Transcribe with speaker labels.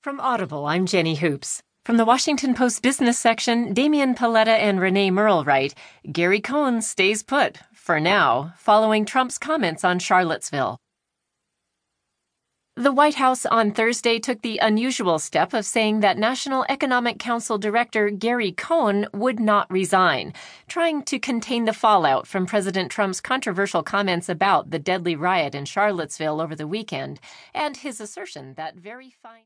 Speaker 1: From Audible, I'm Jenny Hoops. From the Washington Post business section, Damian Paletta and Renae Merle write Gary Cohn stays put, for now, following Trump's comments on Charlottesville. The White House on Thursday took the unusual step of saying that National Economic Council Director Gary Cohn would not resign, trying to contain the fallout from President Trump's controversial comments about the deadly riot in Charlottesville over the weekend and his assertion that very fine